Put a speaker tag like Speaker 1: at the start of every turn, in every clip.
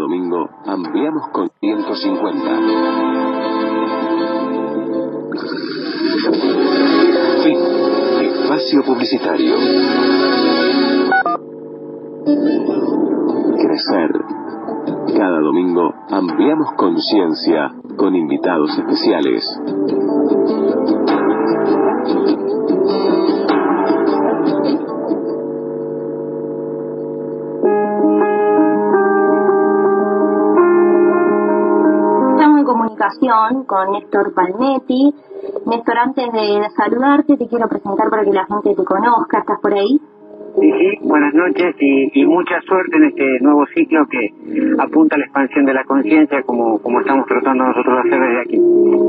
Speaker 1: domingo ampliamos con 150. Fin. Espacio publicitario. Crecer. Cada domingo ampliamos conciencia con invitados especiales.
Speaker 2: Con Néstor Palmetti. Néstor, antes de saludarte, te quiero presentar para que la gente te conozca. ¿Estás por ahí?
Speaker 3: Sí, sí, buenas noches y, mucha suerte en este nuevo ciclo que apunta a la expansión de la conciencia como, como estamos tratando nosotros de hacer desde aquí.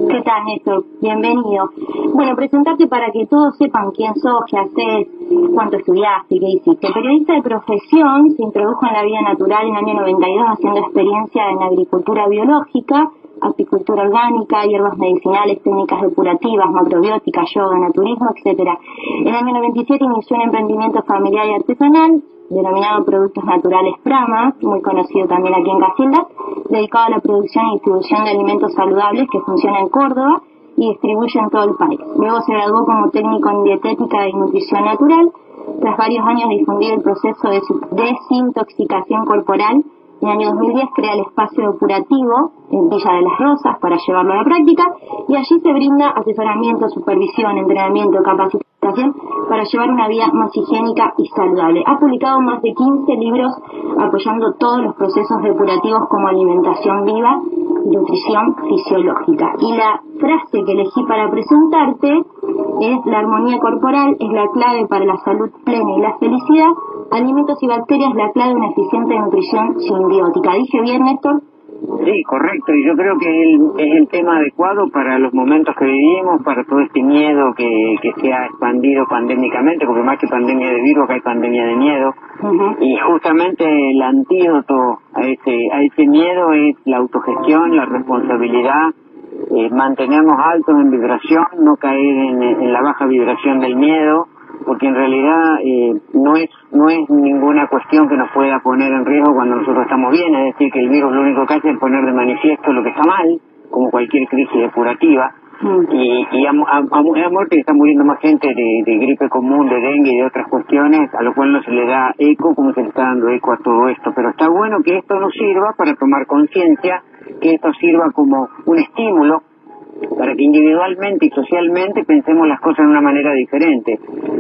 Speaker 2: ¿Qué tal, Néstor? Bienvenido. Bueno, presentarte para que todos sepan quién sos, qué haces, cuánto estudiaste, qué hiciste. Periodista de profesión, se introdujo en la vida natural en el año 92 haciendo experiencia en agricultura biológica apicultura orgánica, hierbas medicinales, técnicas depurativas, macrobióticas, yoga, naturismo, etcétera. En el año 97 inició un emprendimiento familiar y artesanal denominado Productos Naturales Prama, muy conocido también aquí en Casilda, dedicado a la producción y distribución de alimentos saludables que funciona en Córdoba y distribuye en todo el país. Luego se graduó como técnico en dietética y nutrición natural. Tras varios años de difundir el proceso de desintoxicación corporal, en el año 2010 crea el espacio depurativo en Villa de las Rosas para llevarlo a la práctica y allí se brinda asesoramiento, supervisión, entrenamiento, capacitación para llevar una vida más higiénica y saludable. Ha publicado más de 15 libros apoyando todos los procesos depurativos como alimentación viva y nutrición fisiológica. Y la frase que elegí para presentarte es la armonía corporal es la clave para la salud plena y la felicidad alimentos y bacterias la clave de una eficiente nutrición simbiótica. ¿Dije bien, Néstor?
Speaker 3: Sí, correcto, y yo creo que es el tema adecuado para los momentos que vivimos, para todo este miedo que, que se ha expandido pandémicamente, porque más que pandemia de virus, hay pandemia de miedo, y justamente el antídoto a ese, a ese miedo es la autogestión, la responsabilidad, eh, mantenernos altos en vibración, no caer en, en la baja vibración del miedo, porque en realidad eh, no es no es ninguna cuestión que nos pueda poner en riesgo cuando nosotros estamos bien, es decir, que el virus lo único que hace es poner de manifiesto lo que está mal, como cualquier crisis depurativa, mm. y, y a, a, muerte está muriendo más gente de, de, gripe común, de dengue y de otras cuestiones, a lo cual no se le da eco como se le está dando eco a todo esto, pero está bueno que esto nos sirva para tomar conciencia, que esto sirva como un estímulo para que individualmente y socialmente pensemos las cosas de una manera diferente.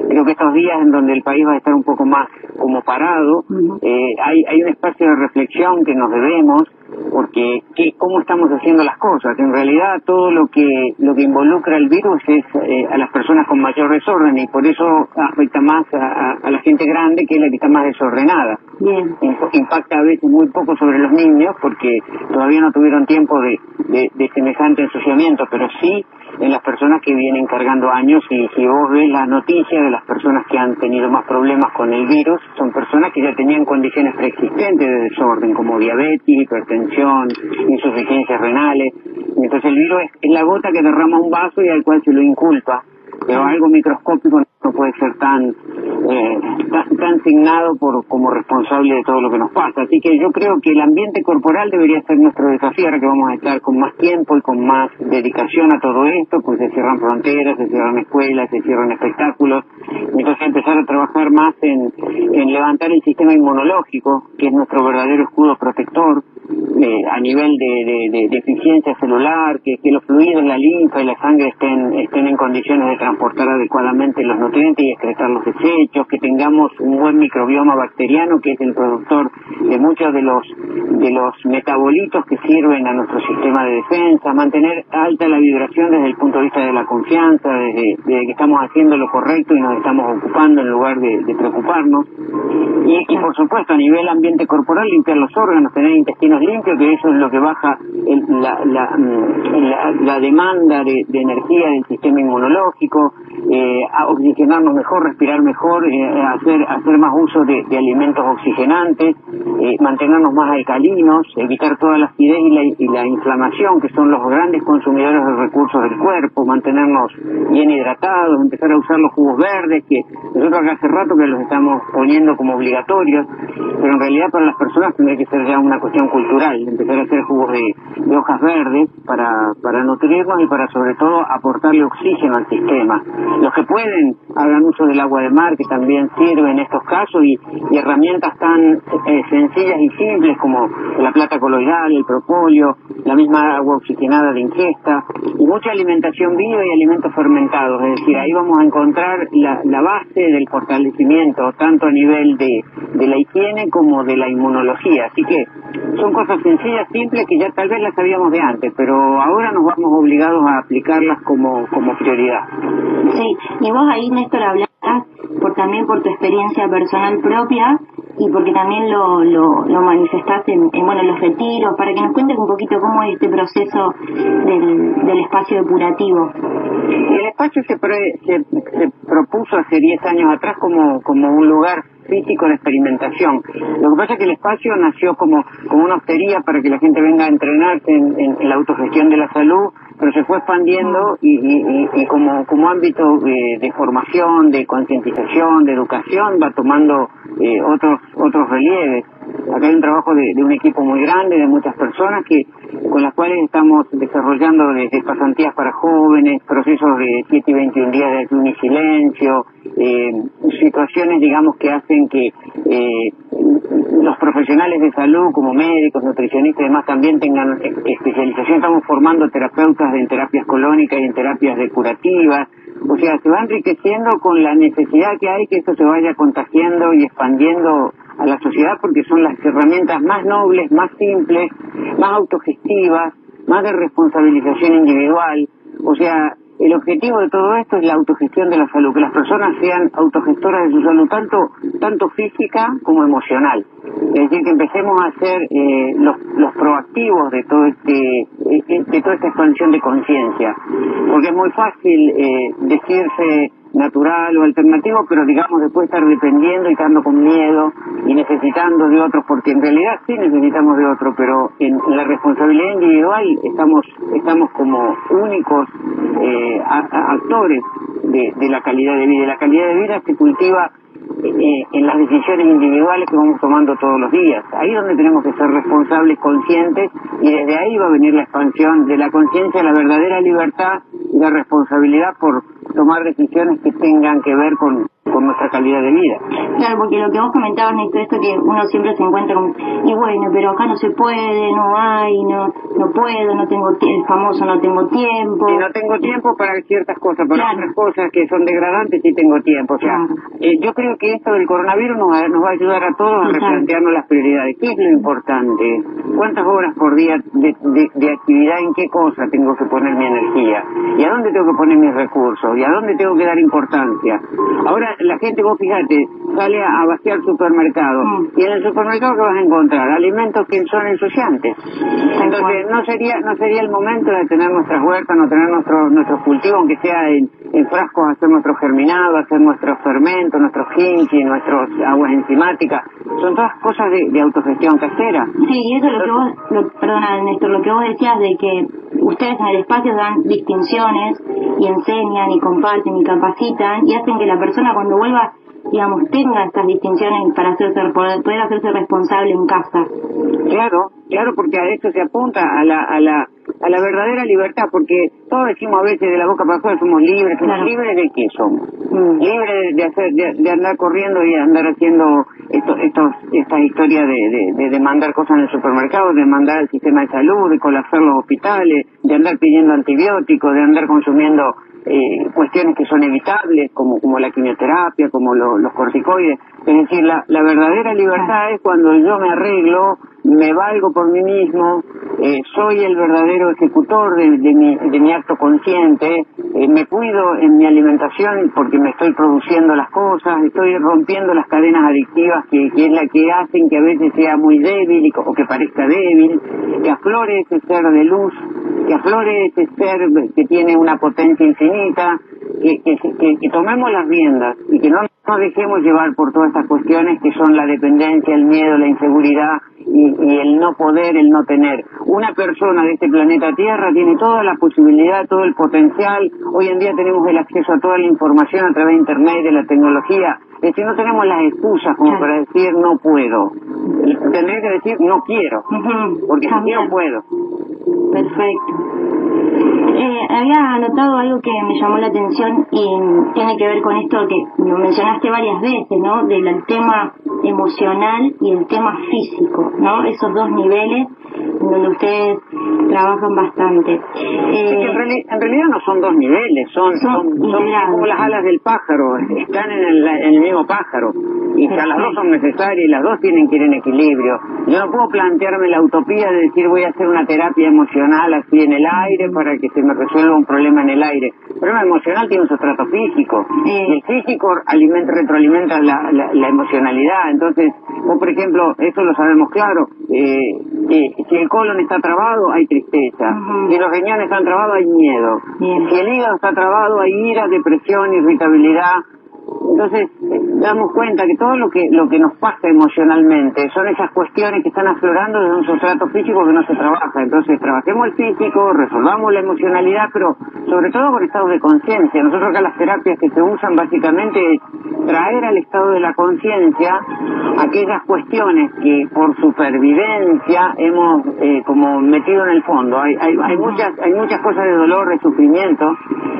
Speaker 3: Creo que estos días en donde el país va a estar un poco más como parado, eh, hay, hay un espacio de reflexión que nos debemos porque ¿qué, cómo estamos haciendo las cosas. En realidad todo lo que lo que involucra el virus es eh, a las personas con mayor desorden y por eso afecta más a, la gente grande que es la que está más desordenada. Bien. Impacta a veces muy poco sobre los niños porque todavía no tuvieron tiempo de, de, de semejante ensuciamiento, pero sí en las personas que vienen cargando años y si vos ves las noticias de las personas que han tenido más problemas con el virus, son personas que ya tenían condiciones preexistentes de desorden como diabetes, hipertensión, insuficiencias renales. Entonces el virus es, la gota que derrama un vaso y al cual se lo inculpa, pero algo microscópico no puede ser tan, eh, tan, signado por, como responsable de todo lo que nos pasa. Así que yo creo que el ambiente corporal debería ser nuestro desafío ahora que vamos a estar con más tiempo y con más dedicación a todo esto, pues se cierran fronteras, se cierran escuelas, se cierran espectáculos, entonces empezar a trabajar más en, en levantar el sistema inmunológico, que es nuestro verdadero escudo protector, eh, a nivel de, de, eficiencia celular, que, que los fluidos, la linfa y la sangre estén, estén en condiciones de transportar adecuadamente los nutrientes y excretar los desechos, que tengamos un buen microbioma bacteriano que es el productor de muchos de los de los metabolitos que sirven a nuestro sistema de defensa, mantener alta la vibración desde el punto de vista de la confianza, desde, que estamos haciendo lo correcto y nos estamos ocupando en lugar de, preocuparnos. Y, y por supuesto a nivel ambiente corporal limpiar los órganos, tener intestinos limpios, que eso es lo que baja la, la, mm, la, demanda de, de energía del sistema inmunológico eh, oxigenarnos mejor, respirar mejor, eh, hacer, hacer más uso de, alimentos oxigenantes, eh, mantenernos más alcalinos, evitar toda la acidez y la, y la inflamación, que son los grandes consumidores de recursos del cuerpo, mantenernos bien hidratados, empezar a usar los jugos verdes, que nosotros acá hace rato que los estamos poniendo como obligatorios, pero en realidad para las personas tendría que ser ya una cuestión cultural, empezar a hacer jugos de, hojas verdes para, para nutrirnos y para sobre todo aportarle oxígeno al sistema. Los que pueden hagan uso del agua de mar, que también sirve en estos casos, y, herramientas tan eh, sencillas y simples como la plata coloidal, el propóleo, la misma agua oxigenada de ingesta, y mucha alimentación viva y alimentos fermentados. Es decir, ahí vamos a encontrar la, la base del fortalecimiento, tanto a nivel de, de la higiene como de la inmunología. Así que son cosas sencillas, simples, que ya tal vez las sabíamos de antes, pero ahora nos vamos obligados a aplicarlas como, como prioridad.
Speaker 2: Sí, y vos ahí, Néstor, hablas por, también por tu experiencia personal propia y porque también lo, lo, lo manifestaste en, bueno, los retiros, para que nos cuentes un poquito cómo es este proceso del, del espacio depurativo.
Speaker 3: El espacio se, se, se propuso hace 10 años atrás como, como un lugar físico de experimentación. Lo que pasa es que el espacio nació como, como una hostería para que la gente venga a entrenarse en, en, la autogestión de la salud, pero se fue expandiendo y, y, como, como ámbito de, formación, de concientización, de educación, va tomando eh, otros, otros relieves. Acá hay un trabajo de, de, un equipo muy grande, de muchas personas que con las cuales estamos desarrollando desde pasantías para jóvenes, procesos de 7 y 21 días de ayuno y silencio, eh, situaciones, digamos, que hacen que eh, los profesionales de salud, como médicos, nutricionistas y demás, también tengan especialización. Estamos formando terapeutas en terapias colónicas y en terapias depurativas. O sea, se va enriqueciendo con la necesidad que hay que esto se vaya contagiando y expandiendo a la sociedad porque son las herramientas más nobles, más simples, más autogestivas, más de responsabilización individual. O sea, el objetivo de todo esto es la autogestión de la salud, que las personas sean autogestoras de su salud, tanto, tanto física como emocional. Es decir, que empecemos a ser eh, los, los proactivos de todo este de toda esta expansión de conciencia, porque es muy fácil eh, decirse natural o alternativo, pero digamos después estar dependiendo y estando con miedo y necesitando de otros, porque en realidad sí necesitamos de otro, pero en la responsabilidad individual estamos estamos como únicos eh, actores de, de la calidad de vida. La calidad de vida se cultiva eh, en las decisiones individuales que vamos tomando todos los días. Ahí es donde tenemos que ser responsables, conscientes, y desde ahí va a venir la expansión de la conciencia, la verdadera libertad y la responsabilidad por tomar decisiones que tengan que ver con con nuestra calidad de vida.
Speaker 2: Claro, porque lo que vos comentabas, Néstor, esto que uno siempre se encuentra con, y bueno, pero acá no se puede, no hay, no no puedo, no tengo el famoso no tengo tiempo.
Speaker 3: Y no tengo tiempo para ciertas cosas, para otras cosas que son degradantes sí tengo tiempo. O sea, eh, yo creo que esto del coronavirus nos va, nos va a ayudar a todos a replantearnos las prioridades. ¿Qué es lo importante? ¿Cuántas horas por día de, de, de actividad en qué cosa tengo que poner mi energía? ¿Y a dónde tengo que poner mis recursos? ¿Y a dónde tengo que dar importancia? Ahora, la gente, vos fíjate, sale a, vaciar el supermercado mm. y en el supermercado que vas a encontrar alimentos que son ensuciantes. Entonces no sería no sería el momento de tener nuestras huertas, no tener nuestros nuestros cultivos, aunque sea en, en frascos, hacer nuestro germinado, hacer nuestros fermentos, nuestros kimchi, nuestras aguas enzimáticas. Son todas cosas de, de autogestión casera.
Speaker 2: Sí, y eso es lo que vos, lo, perdona Néstor, lo que vos decías de que ustedes en el espacio dan distinciones y enseñan y comparten y capacitan y hacen que la persona cuando vuelva digamos, tenga estas distinciones para hacerse, poder hacerse responsable en casa.
Speaker 3: Claro, claro, porque a eso se apunta, a la, a la, a la verdadera libertad, porque todos decimos a veces de la boca para afuera somos libres, libres de qué somos, mm. libres de, hacer, de, andar corriendo y andar haciendo esto, estos, estas historias de, de, de, mandar cosas en el supermercado, de mandar al sistema de salud, de colapsar los hospitales, de andar pidiendo antibióticos, de andar consumiendo eh, cuestiones que son evitables, como, como la quimioterapia, como los corticoides. Es decir, la, la verdadera libertad es cuando yo me arreglo, me valgo por mí mismo, eh, soy el verdadero ejecutor de, mi, de mi acto consciente, eh, me cuido en mi alimentación porque me estoy produciendo las cosas, estoy rompiendo las cadenas adictivas que, que es la que hacen que a veces sea muy débil o que parezca débil, que aflore ese ser de luz, que aflore ese ser que tiene una potencia infinita, que, que, que, tomemos las riendas y que no nos dejemos llevar por todas estas cuestiones que son la dependencia, el miedo, la inseguridad y, y, el no poder, el no tener. Una persona de este planeta Tierra tiene toda la posibilidad, todo el potencial. Hoy en día tenemos el acceso a toda la información a través de Internet, de la tecnología. Es decir, no tenemos las excusas como para decir no puedo. Tendría que decir no quiero, porque si no puedo.
Speaker 2: Perfecto. Eh, había anotado algo que me llamó la atención y tiene que ver con esto que lo mencionaste varias veces, ¿no? Del tema emocional y el tema físico, ¿no? Esos dos niveles donde ustedes trabajan bastante.
Speaker 3: Eh, en, realidad no son dos niveles, son, son, como las alas del pájaro, están en el, en el mismo pájaro y las dos son necesarias y las dos tienen que ir en equilibrio. Yo no puedo plantearme la utopía de decir voy a hacer una terapia emocional así en el aire para que se me resuelva un problema en el aire. El problema emocional tiene un sustrato físico. Y el físico alimenta, retroalimenta la, la, emocionalidad. Entonces, o por ejemplo, eso lo sabemos claro, eh, si el colon está trabado hay tristeza, si los riñones están trabados hay miedo, si el hígado está trabado hay ira, depresión, irritabilidad, entonces damos cuenta que todo lo que lo que nos pasa emocionalmente son esas cuestiones que están aflorando de un sustrato físico que no se trabaja. Entonces trabajemos el físico, resolvamos la emocionalidad, pero sobre todo con estados de conciencia. Nosotros acá las terapias que se usan básicamente es traer al estado de la conciencia aquellas cuestiones que por supervivencia hemos eh, como metido en el fondo. Hay, hay, hay muchas hay muchas cosas de dolor, de sufrimiento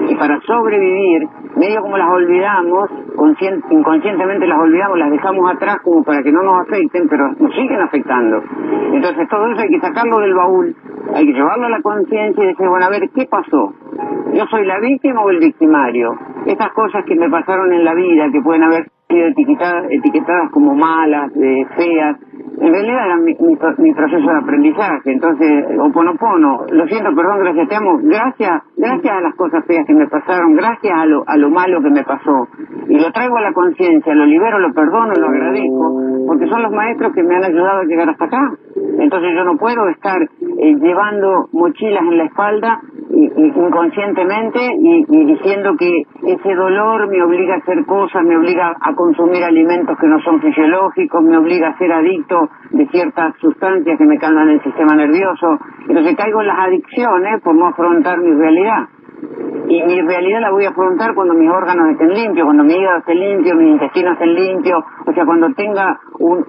Speaker 3: y para sobrevivir medio como las olvidamos inconscientemente las olvidamos, las dejamos atrás como para que no nos afecten, pero nos siguen afectando. Entonces todo eso hay que sacarlo del baúl, hay que llevarlo a la conciencia y decir, bueno, a ver, ¿qué pasó? ¿Yo soy la víctima o el victimario? Estas cosas que me pasaron en la vida, que pueden haber sido etiquetadas, etiquetadas como malas, eh, feas, en realidad era mi, mi, proceso de aprendizaje. Entonces, oponopono, lo siento, perdón, gracias, te amo, gracias, gracias a las cosas feas que me pasaron, gracias a lo, a lo malo que me pasó. Y lo traigo a la conciencia, lo libero, lo perdono, lo agradezco, porque son los maestros que me han ayudado a llegar hasta acá. Entonces yo no puedo estar eh, llevando mochilas en la espalda inconscientemente y, diciendo que ese dolor me obliga a hacer cosas, me obliga a consumir alimentos que no son fisiológicos, me obliga a ser adicto de ciertas sustancias que me calman el sistema nervioso. Entonces caigo en las adicciones por no afrontar mi realidad. Y mi realidad la voy a afrontar cuando mis órganos estén limpios, cuando mi hígado esté limpio, mis intestinos estén limpios, o sea, cuando tenga un,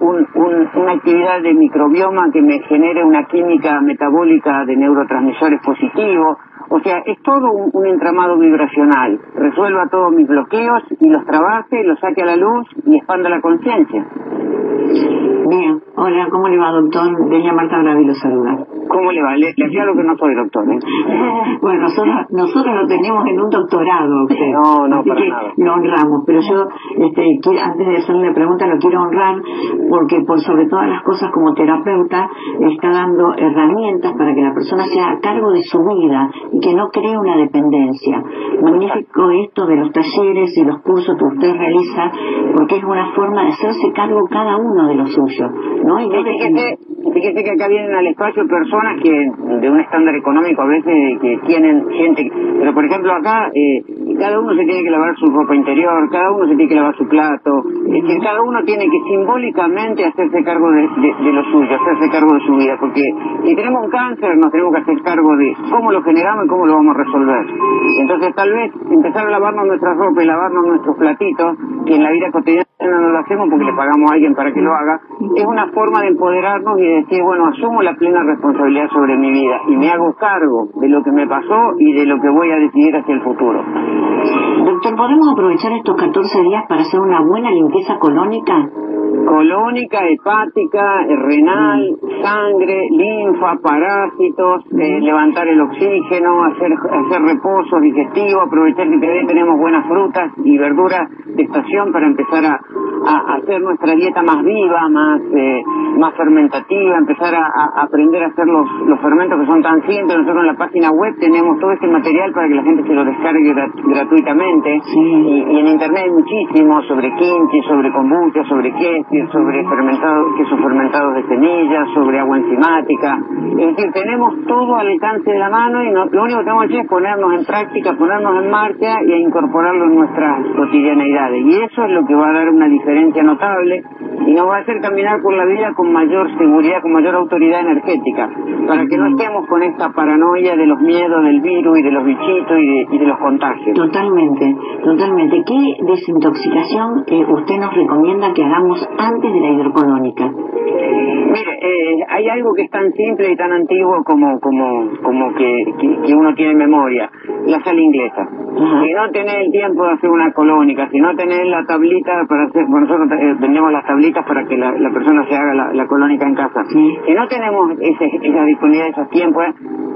Speaker 3: una actividad de microbioma que me genere una química metabólica de neurotransmisores positivos, o sea, es todo un, entramado vibracional. Resuelva todos mis bloqueos y los trabaje, los saque a la luz y expanda la conciencia.
Speaker 4: Bien, hola, ¿cómo le va, doctor? Bella Marta Bravi lo saluda.
Speaker 3: ¿Cómo le va? Le, aclaro que no soy doctor. ¿eh?
Speaker 4: bueno, nosotros, nosotros lo tenemos en un doctorado, usted.
Speaker 3: No, no, para
Speaker 4: que
Speaker 3: nada.
Speaker 4: Lo honramos, pero yo, este, antes de hacerle la pregunta, lo quiero honrar porque, por sobre todas las cosas, como terapeuta, está dando herramientas para que la persona sea a cargo de su vida y que no cree una dependencia. Magnífico esto de los talleres y los cursos que usted realiza, porque es una forma de hacerse cargo cada uno de lo suyo, ¿no? Y
Speaker 3: fíjese, fíjese que acá vienen al espacio personas que de un estándar económico a veces que tienen gente, pero por ejemplo acá eh, cada uno se tiene que lavar su ropa interior, cada uno se tiene que lavar su plato, es decir, cada uno tiene que simbólicamente hacerse cargo de, de, lo suyo, hacerse cargo de su vida, porque si tenemos un cáncer nos tenemos que hacer cargo de cómo lo generamos y cómo lo vamos a resolver. Entonces tal vez empezar a lavarnos nuestra ropa y lavarnos nuestros platitos, que en la vida cotidiana no lo hacemos porque le pagamos a alguien para que lo haga, es una forma de empoderarnos y de decir, bueno, asumo la plena responsabilidad sobre mi vida y me hago cargo de lo que me pasó y de lo que voy a decidir hacia el futuro.
Speaker 4: Doctor, ¿podemos aprovechar estos 14 días para hacer una buena limpieza colónica?
Speaker 3: colónica, hepática, renal, sangre, linfa, parásitos, eh, levantar el oxígeno, hacer, hacer reposo digestivo, aprovechar que todavía tenemos buenas frutas y verduras de estación para empezar a, a, hacer nuestra dieta más viva, más eh, más fermentativa, empezar a, aprender a hacer los, los fermentos que son tan simples. Nosotros en la página web tenemos todo este material para que la gente se lo descargue gratuitamente. Y, en internet hay muchísimo sobre kimchi, sobre kombucha, sobre queso, sobre fermentados, quesos fermentados de semillas, sobre agua enzimática. Es decir, tenemos todo al alcance de la mano y lo único que tenemos que hacer es ponernos en práctica, ponernos en marcha y a incorporarlo en nuestras cotidianeidades. Y eso es lo que va a dar una diferencia notable y nos va a hacer caminar por la vida con mayor seguridad, con mayor autoridad energética, para que no estemos con esta paranoia de los miedos del virus y de los bichitos y de, los contagios.
Speaker 4: Totalmente, totalmente. ¿Qué desintoxicación eh, usted nos recomienda que hagamos antes de la hidrocolónica?
Speaker 3: Mire, eh, hay algo que es tan simple y tan antiguo como como como que, que, uno tiene memoria, la sal inglesa. Si no tenés el tiempo de hacer una colónica, si no tenés la tablita para hacer, bueno, nosotros eh, vendemos las tablitas para que la, persona se haga la, colónica en casa. Si no tenemos ese, esa disponibilidad, esos tiempos,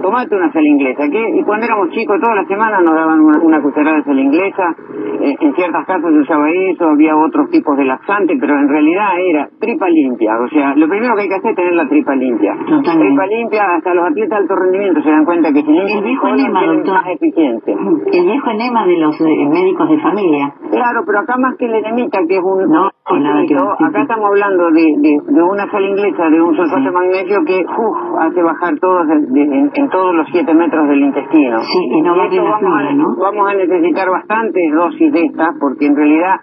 Speaker 3: tomate una sal inglesa. y cuando éramos chicos, todas las semanas nos daban una, cucharada de sal inglesa. Eh, en ciertas casas se usaba eso, había otros tipos de laxante, pero en realidad era tripa limpia. O sea, lo primero que hay que hacer es tener la tripa limpia. Tripa limpia, hasta los atletas de alto rendimiento se dan cuenta que si
Speaker 4: el viejo enema, doctor. más eficiente. El viejo enema de los eh, médicos de familia.
Speaker 3: Claro, pero acá más que el enemita, que es un... No, nada que Acá estamos hablando de, de, una sal inglesa, de un sulfato de magnesio que hace bajar todos en, todos los 7 metros del intestino.
Speaker 4: Sí, y no va a
Speaker 3: vamos,
Speaker 4: ¿no?
Speaker 3: Vamos a necesitar bastantes dosis de estas, porque en realidad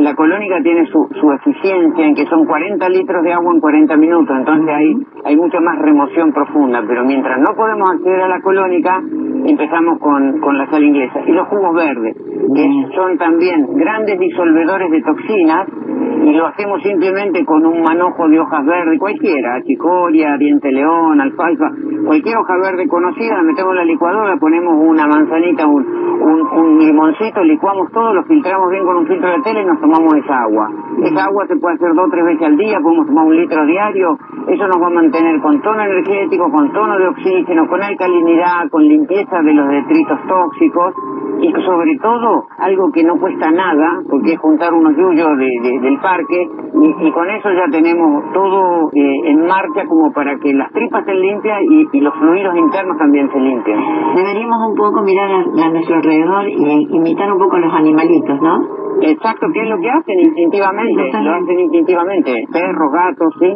Speaker 3: la colónica tiene su, su eficiencia en que son 40 litros de agua en 40 minutos, entonces hay, hay mucha más remoción profunda, pero mientras no podemos acceder a la colónica, empezamos con, con la sal inglesa. Y los jugos verdes, que son también grandes disolvedores de toxinas, y lo hacemos simplemente con un manojo de hojas verdes, cualquiera, chicoria, diente león, alfalfa, cualquier hoja verde conocida, metemos la licuadora, ponemos una manzanita, un, un, limoncito, licuamos todo, lo filtramos bien con un filtro de tela y nos tomamos esa agua. Esa agua se puede hacer dos o tres veces al día, podemos tomar un litro diario, eso nos va a mantener con tono energético, con tono de oxígeno, con alcalinidad, con limpieza de los detritos tóxicos y sobre todo algo que no cuesta nada, porque es juntar unos yuyos de, del parque y, con eso ya tenemos todo eh, en marcha como para que las tripas estén limpias y, los fluidos internos también se limpien.
Speaker 4: Deberíamos un poco mirar a, a nuestro alrededor y imitar un poco los animalitos, ¿no?
Speaker 3: Exacto, ¿qué es lo que hacen instintivamente? Lo hacen instintivamente, perros, gatos, ¿sí?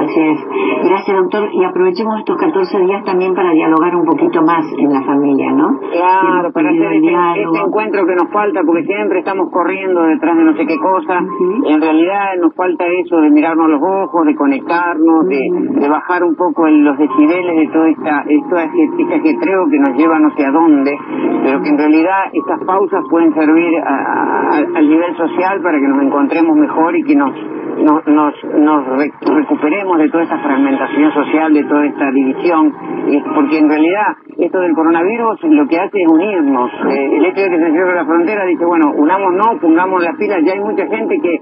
Speaker 4: Así es. Gracias, doctor. Y aprovechemos estos 14 días también para dialogar un poquito más en la familia, ¿no?
Speaker 3: Claro, para hacer este, encuentro que nos falta, porque siempre estamos corriendo detrás de no sé qué cosa. En realidad nos falta eso de mirarnos los ojos, de conectarnos, de, bajar un poco en los decibeles de toda esta, esta, este ajetreo que nos lleva no sé a dónde, pero que en realidad estas pausas pueden servir a al nivel social para que nos encontremos mejor y que nos nos, nos, recuperemos de toda esta fragmentación social, de toda esta división, porque en realidad esto del coronavirus lo que hace es unirnos. Eh, el hecho de que se cierre la frontera dice, bueno, unámonos, pongamos las pilas, ya hay mucha gente que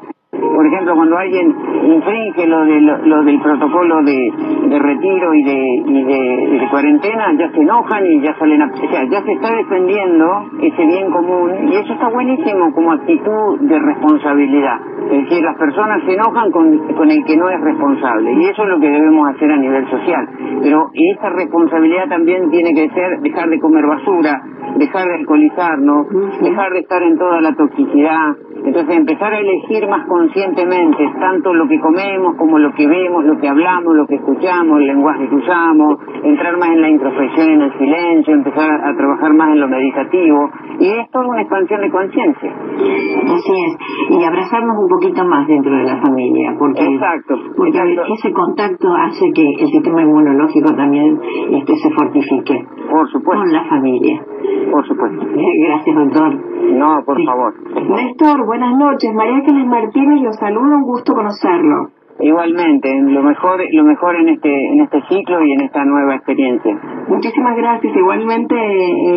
Speaker 3: por ejemplo, cuando alguien infringe lo, de, lo, del protocolo de, de retiro y, de, y de, de, cuarentena, ya se enojan y ya salen a... O sea, ya se está defendiendo ese bien común y eso está buenísimo como actitud de responsabilidad. Es decir, las personas se enojan con, con el que no es responsable y eso es lo que debemos hacer a nivel social. Pero esa responsabilidad también tiene que ser dejar de comer basura, dejar de alcoholizarnos, dejar de estar en toda la toxicidad. Entonces empezar a elegir más conscientemente tanto lo que comemos como lo que vemos, lo que hablamos, lo que escuchamos, el lenguaje que usamos, entrar más en la introspección, en el silencio, empezar a trabajar más en lo meditativo. Y es toda una expansión de conciencia.
Speaker 4: Así es. Y abrazarnos un poquito más dentro de la familia. Porque,
Speaker 3: exacto.
Speaker 4: Porque ese contacto hace que el sistema inmunológico también este, se fortifique.
Speaker 3: Por supuesto.
Speaker 4: Con la familia.
Speaker 3: Por supuesto.
Speaker 4: Gracias, doctor.
Speaker 3: No, por favor.
Speaker 5: Néstor, buenas noches. María Ángeles Martínez los saludo, un gusto conocerlo.
Speaker 3: Igualmente, lo mejor, lo mejor en este, en este ciclo y en esta nueva experiencia.
Speaker 5: Muchísimas gracias. Igualmente,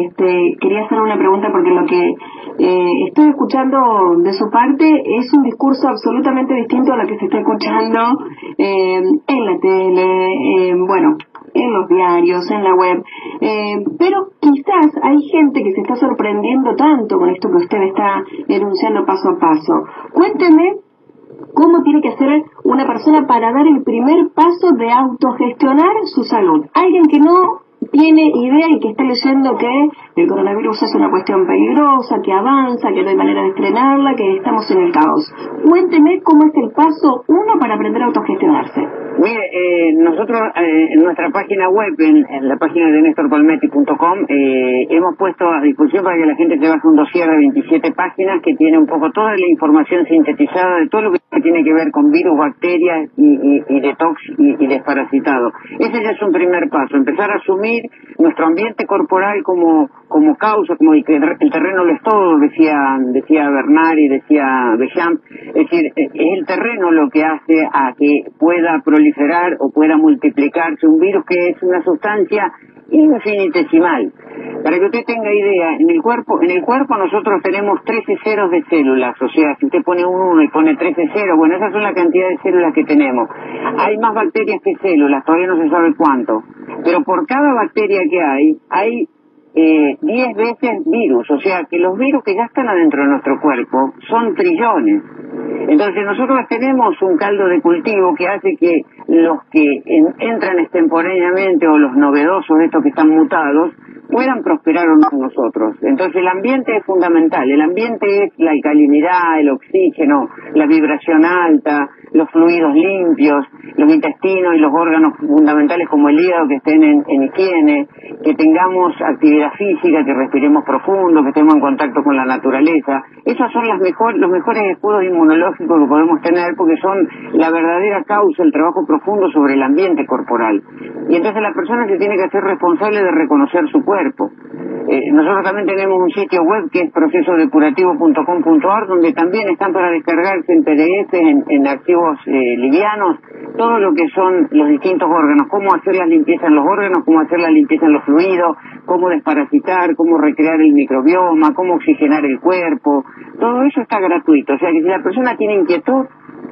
Speaker 5: este, quería hacer una pregunta porque lo que eh, estoy escuchando de su parte es un discurso absolutamente distinto a lo que se está escuchando eh, en la tele, eh, bueno, en los diarios, en la web. Eh, pero quizás hay gente que se está sorprendiendo tanto con esto que usted está enunciando paso a paso. Cuénteme cómo tiene que hacer una persona para dar el primer paso de autogestionar su salud. Alguien que no tiene idea y que está leyendo que el coronavirus es una cuestión peligrosa, que avanza, que no hay manera de frenarla, que estamos en el caos. Cuénteme cómo es el paso uno para aprender a autogestionarse.
Speaker 3: Mire, eh, nosotros eh, en nuestra página web, en, la página de nestorpalmetti.com, eh, hemos puesto a disposición para que la gente se baje un dossier de 27 páginas que tiene un poco toda la información sintetizada de todo lo que tiene que ver con virus, bacterias y, y, detox y, y desparasitado. Ese ya es un primer paso, empezar a asumir nuestro ambiente corporal como como causa, como el, terreno lo es todo, decía decía Bernard y decía Bechamp, es decir, es el terreno lo que hace a que pueda proliferar o pueda multiplicarse un virus que es una sustancia infinitesimal. Para que usted tenga idea, en el cuerpo, en el cuerpo nosotros tenemos 13 ceros de células, o sea, si usted pone un 1 y pone 13 ceros, bueno, esas son la cantidad de células que tenemos. Hay más bacterias que células, todavía no se sabe cuánto, pero por cada bacteria que hay, hay eh, 10 veces virus, o sea que los virus que ya están adentro de nuestro cuerpo son trillones. Entonces nosotros tenemos un caldo de cultivo que hace que los que entran extemporáneamente o los novedosos, estos que están mutados, puedan prosperar o no nosotros. Entonces el ambiente es fundamental. El ambiente es la alcalinidad, el oxígeno, la vibración alta, los fluidos limpios, los intestinos y los órganos fundamentales como el hígado que estén en, higiene, que tengamos actividad física, que respiremos profundo, que estemos en contacto con la naturaleza. Esos son las mejor, los mejores escudos inmunológicos que podemos tener porque son la verdadera causa, el trabajo profundo sobre el ambiente corporal. Y entonces la persona se tiene que hacer responsable de reconocer su cuerpo. Eh, nosotros también tenemos un sitio web que es procesodepurativo.com.ar donde también están para descargarse en PDF, en, en archivos eh, livianos, todo lo que son los distintos órganos, cómo hacer la limpieza en los órganos, cómo hacer la limpieza en los fluidos, cómo desparasitar, cómo recrear el microbioma, cómo oxigenar el cuerpo, todo eso está gratuito. O sea que si la persona tiene inquietud,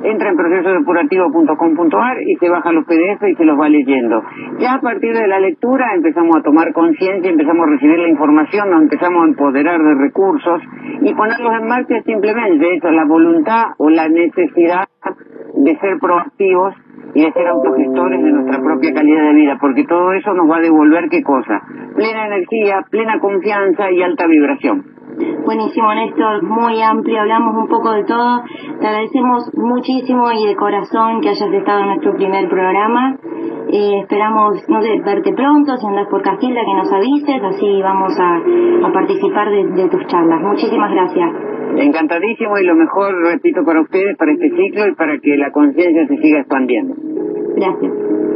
Speaker 3: entra en procesodepurativo.com.ar y se baja los PDF y se los va leyendo. Ya a partir de la lectura empezamos a tomar conciencia, empezamos a recibir la información, nos empezamos a empoderar de recursos y ponerlos en marcha simplemente eso, la voluntad o la necesidad de ser proactivos y de ser autogestores de nuestra propia calidad de vida, porque todo eso nos va a devolver qué cosa? Plena energía, plena confianza y alta vibración.
Speaker 2: Buenísimo, Néstor, muy amplio, hablamos un poco de todo. Te agradecemos muchísimo y de corazón que hayas estado en nuestro primer programa. Eh, esperamos, no sé, verte pronto, si andas por Castilla, que nos avises, así vamos a, participar de tus charlas. Muchísimas gracias.
Speaker 3: Encantadísimo y lo mejor, repito, para ustedes, para este ciclo y para que la conciencia se siga expandiendo.
Speaker 2: Gracias.